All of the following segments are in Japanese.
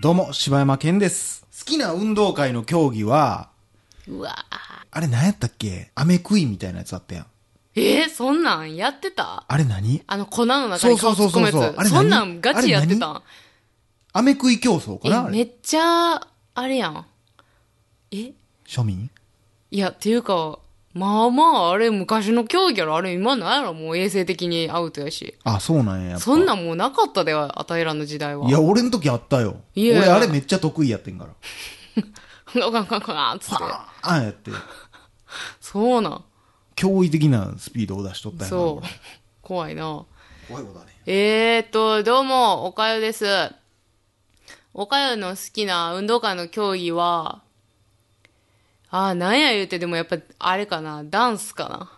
どうも、柴山健です。好きな運動会の競技は、うわ。あれ何やったっけ？アメ食いみたいなやつあったやん。えー、そんなん？やってた？あれ何？あの粉の中に顔突っ込むやつ。そうそう。そうそうあれ何？そんなんガチやってたん？アメ食い競争かな？めれ。っちゃ、あれやん。え？庶民？いや、っていうか、まあまあ、あれ昔の競技やろ。あれ今のやろ。もう衛生的にアウトやし。あ、そうなんや。やそんなんもうなかったで、あたいらの時代は。いや、俺の時あったよ。いや俺あれめっちゃ得意やってんから。ガンガンガンガンつって。ああやって、そうなん。驚異的なスピードを出しとったやん。そう。怖いな。怖いことだね。えーっと、どうも、おかゆです。おかゆの好きな運動会の競技は、あー、なんや言うて、でもやっぱ、あれかな、ダンスかな。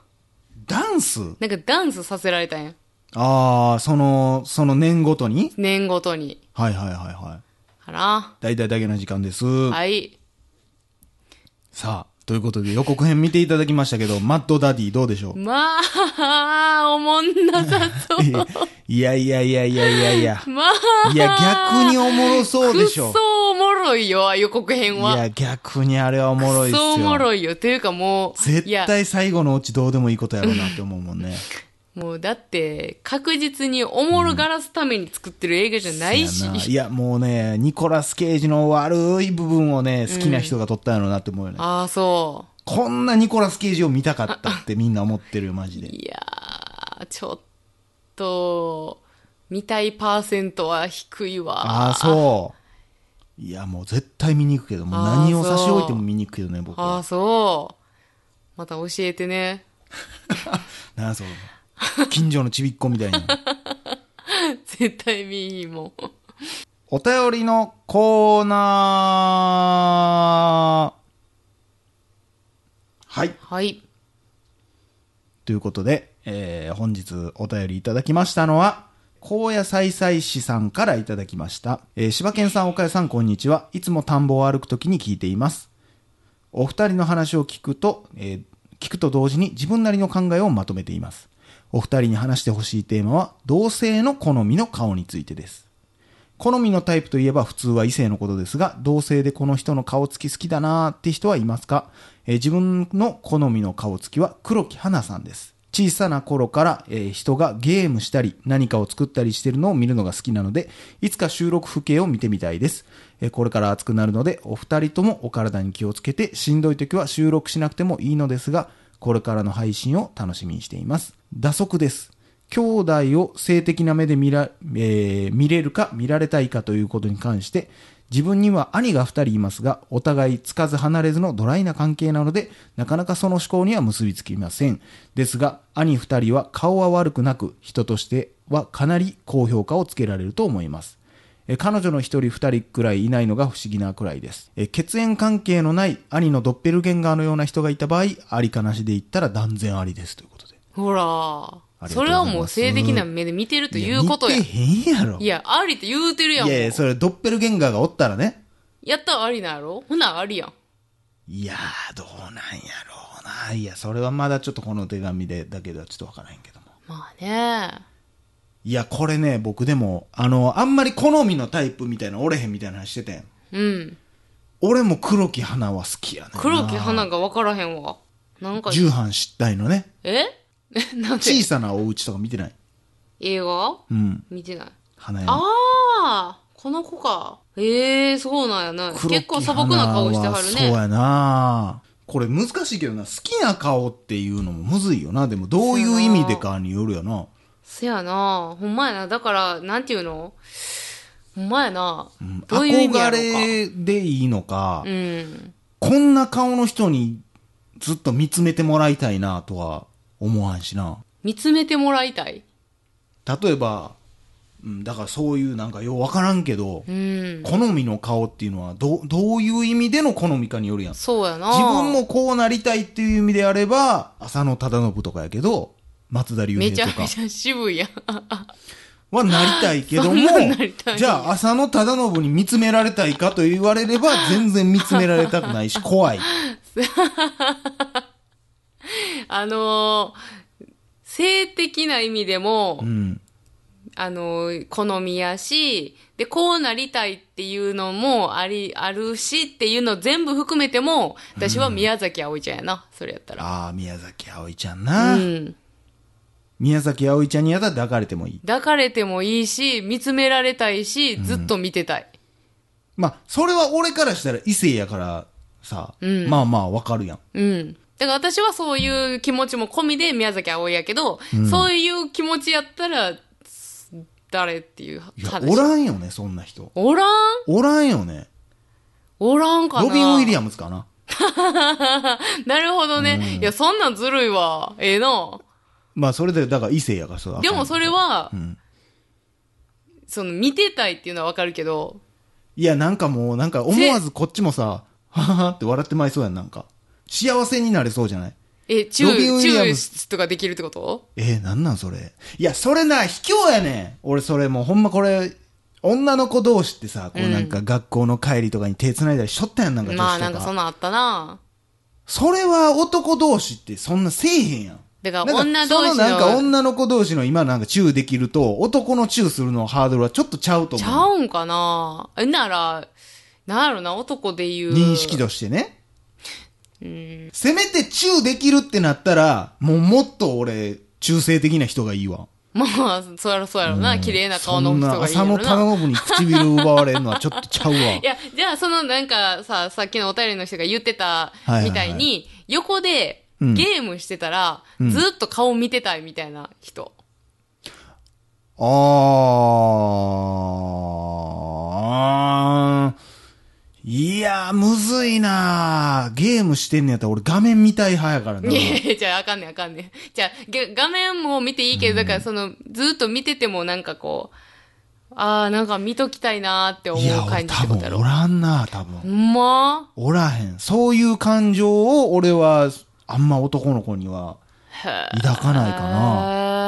ダンス？なんかダンスさせられたんや。ああ、その、その年ごとに？年ごとに。はいはいはいはい。かな。大体だけな時間です。はい。さあ、ということで予告編見ていただきましたけど、マッドダディどうでしょう？まあ、おもんなさそう。いやいやいやいやいやいや。まあ、いや、逆におもろそうでしょく。そろいよ、予告編は。いや、逆にあれはおもろいっすよ。くそおもろいよ。というかもう、絶対最後のオチどうでもいいことやろうなって思うもんね。もうだって、確実におもろがらすために作ってる映画じゃないし。せやいや、もうね、ニコラス・ケイジの悪い部分をね、好きな人が撮ったんやろうなって思うよね。ああ、そこんなニコラス・ケイジを見たかったってみんな思ってるよ、マジう。で。いやー、ちょっと、見たいパーセントは低いわ。ああ、そう。いや、もう絶対見に行くけど、もう何を差し置いても見に行くけどね、僕はああ、。そう。また教えてね。なんそう。近所のちびっこみたいな。絶対見いいもん。お便りのコーナー。はい。はい。ということで、えー本日お便りいただきましたのは、高野菜菜師さんからいただきました。えー柴犬さん、岡谷さん、こんにちは。いつも田んぼを歩くときに聞いています。お二人の話を聞くと、えー聞くと同時に自分なりの考えをまとめています。お二人に話してほしいテーマは、同性の好みの顔についてです。好みのタイプといえば普通は異性のことですが、同性でこの人の顔つき好きだなーって人はいますか、えー自分の好みの顔つきは黒木花さんです。小さな頃から、えー人がゲームしたり何かを作ったりしてるのを見るのが好きなので、いつか収録風景を見てみたいです。えーこれから暑くなるので、お二人ともお体に気をつけて、しんどい時は収録しなくてもいいのですが、これからの配信を楽しみにしています。打足です。兄弟を性的な目で見ら、えー見れるか見られたいかということに関して、自分には兄が二人いますが、お互いつかず離れずのドライな関係なので、なかなかその思考には結びつきません。ですが、兄二人は顔は悪くなく、人としてはかなり高評価をつけられると思います。え彼女の一人二人くらいいないのが不思議なくらいです。え血縁関係のない兄のドッペルゲンガーのような人がいた場合、ありかなしで言ったら断然ありですということで。ほらそれはもう性的な目で見てるということや。いや見てへんやろ。いや、ありって言うてるやん。いやいや、それドッペルゲンガーがおったらね。やったらありなんやろ？ほなありやん。いやー、どうなんやろうな。いや、それはまだちょっとこの手紙でだけではちょっとわからへんけども。まあね。いや、これね、僕でも、あの、あんまり好みのタイプみたいな、おれへんみたいな話しててん。うん。俺も黒木花は好きやね。黒木花が分からへんわ。なんか、重版失態のね。え？なんで？小さなお家とか見てない？映画うん。見てない。花屋ああこの子か。ええそうなんやな。黒木結構素朴な顔してはるね。花そうやなこれ難しいけどな、好きな顔っていうのもむずいよな。でもどういう意味でかによるよな。せやな。ほんまやな。だから、なんていうの？ほんまやな。うんどういう意味や憧ろうか。れでいいのか、うん。こんな顔の人にずっと見つめてもらいたいなとは思わんしな。見つめてもらいたい。例えば、うん、だからそういうなんかようわからんけど、うん。好みの顔っていうのはどう、どういう意味での好みかによるやん。そうやな。自分もこうなりたいっていう意味であれば、浅野忠信とかやけど、松田龍めち平とかゃめちゃ渋いやん。はなりたいけども じゃあ浅野忠信に見つめられたいかと言われれば、全然見つめられたくないし、怖い。あのー性的な意味でもう、ん。あの、好みやし、で、こうなりたいっていうのもあり、あるしっていうの全部含めても、私は宮崎あおいちゃんやな、それやったら。ああ、宮崎あおいちゃんうな。ん。宮崎あおいちゃんにやったら抱かれてもいい。抱かれてもいいし、見つめられたいし、ずっと見てたい。まあ、それは俺からしたら異性やからさ、うんまあまあわかるやん。うん。だから私はそういう気持ちも込みで宮崎あおいやけど、そういう気持ちやったら、誰っていういや、話。おらんよね、そんな人。おらん？おらんよね。おらんかな？ロビン・ウィリアムズかな？なるほどね。いや、そんなんずるいわ。ええな。まあ、それで、だから異性やからさ。でもそれは、んその見てたいっていうのはわかるけど、いや、なんかもう、なんか思わずこっちもさ、はははって笑ってまいそうやん、なんか。幸せになれそうじゃない？え、チュロビンウー、ィリアムズチューとかできるってこと？えー、なんなんそれ？いや、それな、卑怯やねん。俺、それもうほんまこれ、女の子同士ってさ、こうなんか学校の帰りとかに手繋いだりしょったやん、なんか女子とか。まあなんかそんなんあったな。それは男同士ってそんなせえへんやん。だからなんか女同士のそのなんか女の子同士の今なんかチューできると、男のチューするのハードルはちょっとちゃうとち思う。ゃうんかな？え、なら、なんやろな、男で言う。認識としてね。せめてチューできるってなったら、もうもっと俺、中性的な人がいいわ。まあ、そうやろそうやろな。綺麗な顔の人がいい。浅野忠信に唇奪われるのは ちょっとちゃうわ。いや、じゃあそのなんかさ、さっきのお便りの人が言ってたはいはいはいみたいに、横でうんゲームしてたら、んずっと顔見てたいみたいな人。あー。いやー、むずいなーゲームしてんねやったら俺画面見たい派やからな。いやいや、じゃああかんねんあかんねん。じゃあ、げ画面も見ていいけど、だからその、ずっと見ててもなんかこう、ああ、なんか見ときたいなーって思いや、う感じってことやろ。分おらんな、多分。ほんま？おらへん。そういう感情を俺は、あんま男の子には抱かないかな。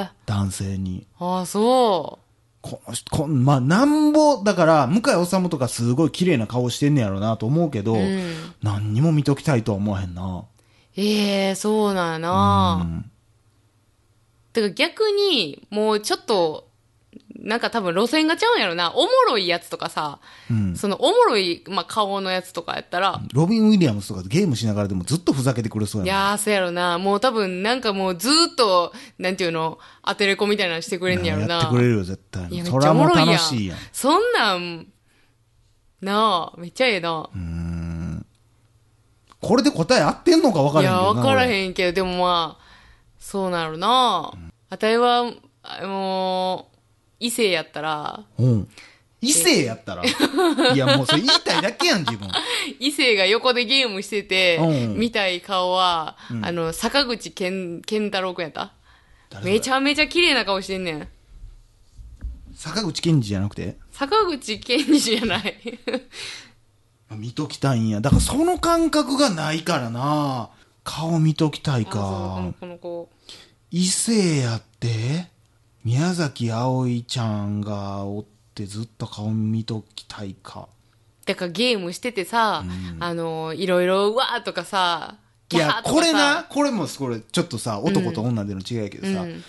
な。男性に。ああ、そこの人、こんまあ、なんぼ、だから、向井治とかすごい綺麗な顔してんねやろなと思うけど、う。うん。何にも見ときたいとは思わへんな。ええそうなんやな。うんてか逆に、もうちょっと、なんか多分路線がちゃうんやろな。おもろいやつとかさ、うん。そのおもろい、まあ、顔のやつとかやったら、ロビン・ウィリアムスとかゲームしながらでもずっとふざけてくれそうやもん。いやー、そうやろな。もう多分なんかもうずーっと、なんていうの、アテレコみたいなのしてくれんねやろな。やってくれるよ、絶対いや、に。めっちゃそれはもうおもろいやん。楽しいやん。そんなん、なあ、めっちゃええな。これで答え合ってんのか分からへんいや、けどな。わからん。へんけど、でもまあ、そうなるな。あたいは、あもう、異性やったら、うん。異性やったら。いや、もうそれ言いたいだけやん、自分。異性が横でゲームしてて、うん見たい顔は、あの、坂口健、健太郎くんやった？誰それ？めちゃめちゃ綺麗な顔してんねん。坂口健二じゃなくて？坂口健二じゃない。見ときたいんや。だからその感覚がないからな。顔見ときたいあそうこかの。この子。異性やって宮崎あおいちゃんがおってずっと顔見ときたいか。だからゲームしててさ、あの、いろいろ、うわーとかさ、いや、これな、これもこれ、ちょっとさ、男と女での違いやけどさ、うん。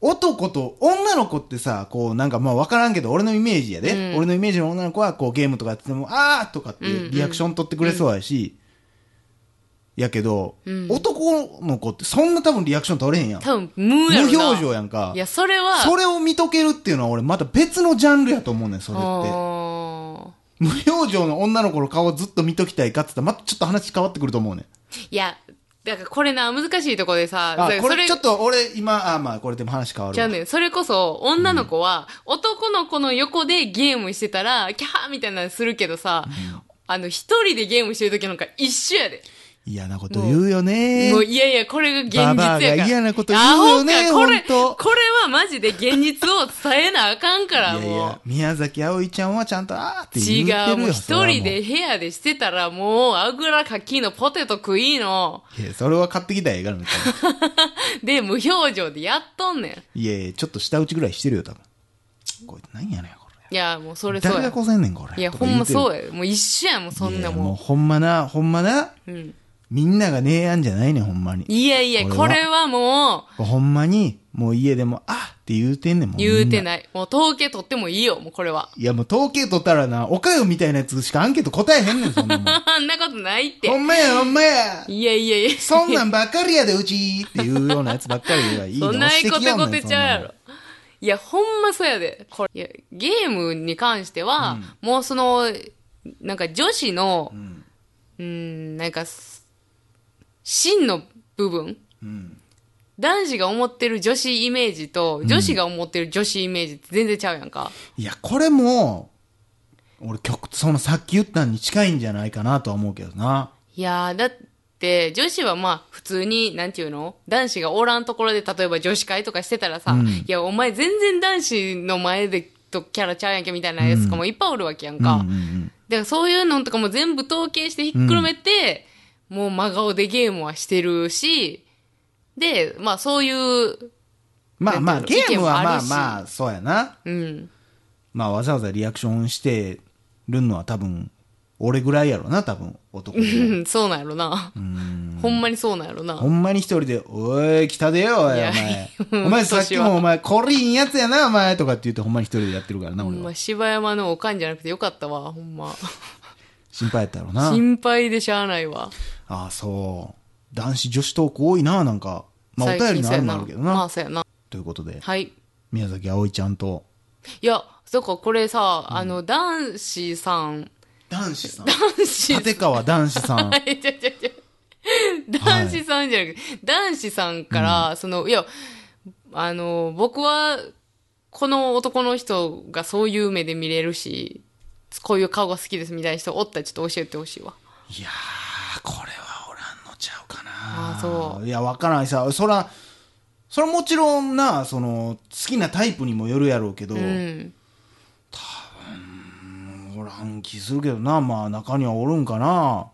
男と女の子ってさ、こうなんかまあ分からんけど、俺のイメージやで。うん。俺のイメージの女の子はこうゲームとかやってても、あーとかってリアクション取ってくれそうやし、やけど、うん男の子ってそんな多分リアクション取れへんやん。多分、無無。表情やんかい。や、それは、それを見とけるっていうのは俺また別のジャンルやと思うねん、それって。あ無表情の女の子の顔をずっと見ときたいかって言ったら、またちょっと話変わってくると思うねん。ーいや、だからこれな、難しいとこでさ、これちょっと俺今、あ、まあこれでも話変わるわ。じゃあね、それこそ、女の子は、男の子の横でゲームしてたら、キャーみたいなのするけどさ、あの、一人でゲームしてる時なんか一緒やで。嫌なこと言うよねもう、いやいや、これが現実やから。ババアが嫌なこと言うよねこれ、これはマジで現実を伝えなあかんから、もう。いやいや、宮崎あおいちゃんはちゃんと、あーって言違ってるよ。う、もう一人で部屋でしてたら、もう、あぐらかきのポテト食いの。いや、それは買ってきたらええからみたいな。で、無表情でやっとんねん。いやいや、ちょっと舌打ちぐらいしてるよ、多分。こいつ何やねん、こいや、もうそれれ。そうや。誰がこせんねん、これ。いや、ほんまうそうや。もう一緒やもん、そんなもうもほんまな、ほんまな、ん。うん。みんながねえやんじゃないねん、ほんまに。いやいや、これはもほんまに、もう家でも、あーって言うてんねんもん。い。言うてない。もう統計取ってもいいよ、もうこれは。いやもう統計取ったらな、おかよみたいなやつしかアンケート答えへんねん、そんなもん。あんなことないって。ほんまや、ほんまや。いやいやいや。そんなんばっかりやで、うちっていうようなやつばっかりがいいそんないこてこてちゃうやろ。いや、ほんまそうやで。これ、いや、ゲームに関しては、もうその、なんか女子の、うん、ん、なんか、真の部分、ん男子が思ってる女子イメージと、女子が思ってる女子イメージって全然ちゃうやんか。いや、これも、俺曲、そのさっき言ったんに近いんじゃないかなとは思うけどな。いやー、だって、女子はまあ、普通に、なんていうの？男子がおらんところで、例えば女子会とかしてたらさ、いや、お前全然男子の前で、とキャラちゃうやんけみたいなやつとかもいっぱいおるわけやんか。うんうんうん。だからそういうのとかも全部統計してひっくるめて、もう真顔でゲームはしてるし、で、まあそういう、まあまあ、ゲームはまあまあ、そうやな。うん。まあわざわざリアクションしてるのは多分、俺ぐらいやろな、多分、男で。うんそうなんやろな。ほんまにそうなんやろな。ほんまに一人で、おい、来たでよ、おい、お前。う んお前さっきもお前、これいいやつやな、お前、とかって言ってほんまに一人でやってるからな、俺はほんま、。柴山のおかんじゃなくてよかったわ、ほんま。心配やったろな。心配でしゃあないわ。ああ、そう。男子女子トーク多いな、なんか。まあ、お便りのあるのあるけどな。まあ、そうやな。ということで、はい。宮崎葵ちゃんと、いや、そっか、これさ、あの、男子さん、男子さん。男子立川男子さん。えちょちょちょ男子さんじゃなくて、男子さんから、その、いや、あの、僕は、この男の人がそういう目で見れるし、こういう顔が好きですみたいな人おったらちょっと教えてほしいわ。いやー、これはおらんのちゃうかな。あそういや、わからないさ。そら、それもちろんな、その、好きなタイプにもよるやろうけど、うん。おらん気するけどな。まあ、中にはおるんかな。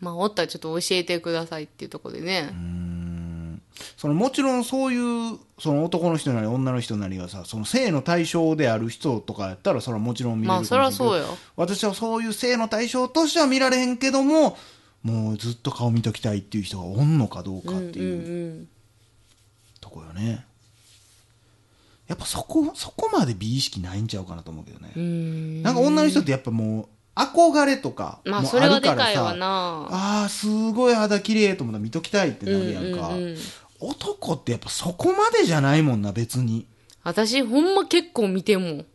まあ、おったらちょっと教えてくださいっていうところでね。そのもちろんそういうその男の人なり女の人なりがさその性の対象である人とかやったらそれはもちろん見れるまあ、そりゃそうよよ。私はそういう性の対象としては見られへんけどももうずっと顔見ときたいっていう人がおんのかどうかっていううんとこよねやっぱそこそこまで美意識ないんちゃうかなと思うけどね、うん。うん。なんか女の人ってやっぱもう憧れとかまあ、もそれはでるからさかいわな。ああすごい肌綺麗と思ったら見ときたいってなるやんか、うんうんうん男ってやっぱそこまでじゃないもんな別に私、ほんま結構見てんもん。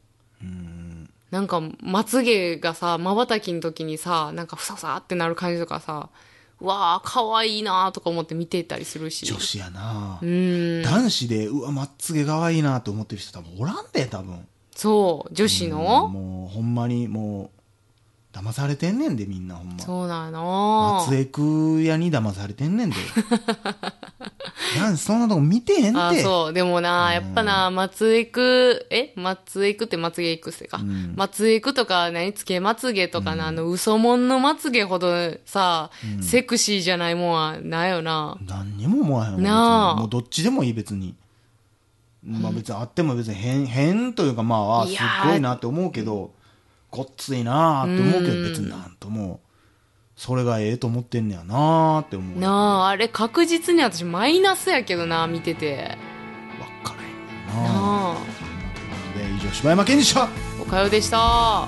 なんか、まつげがさ、瞬きの時にさ、なんかふさふさってなる感じとかさ、うわあ、可愛いなとか思って見てたりするし。女子やな、うん。男子でうわまっつげ可愛いなと思ってる人多分おらんで多分。そう、女子の？もうほんまにもう騙されてんねんでみんなほんま。そうなんやな松江区屋に騙されてんねんで 男子そんなとこ見てへんあてそう。でもな、やっぱな、松江区、え？松江区って松江区ってか？松江区とか、何？つけまつげとかな、あの、嘘もんのまつげほどさ、セクシーじゃないもんはないよな。何にも思わへんわなあ。もうどっちでもいい別に。まあ別にあっても別に変変というかまああすっごいなって思うけどごっついなーって思うけどうん。別になんともそれがええと思ってんねやなーって思うなあ、あれ確実に私マイナスやけどな、見てて。分からへんななあ。なので以上柴山健でしたおかよでした。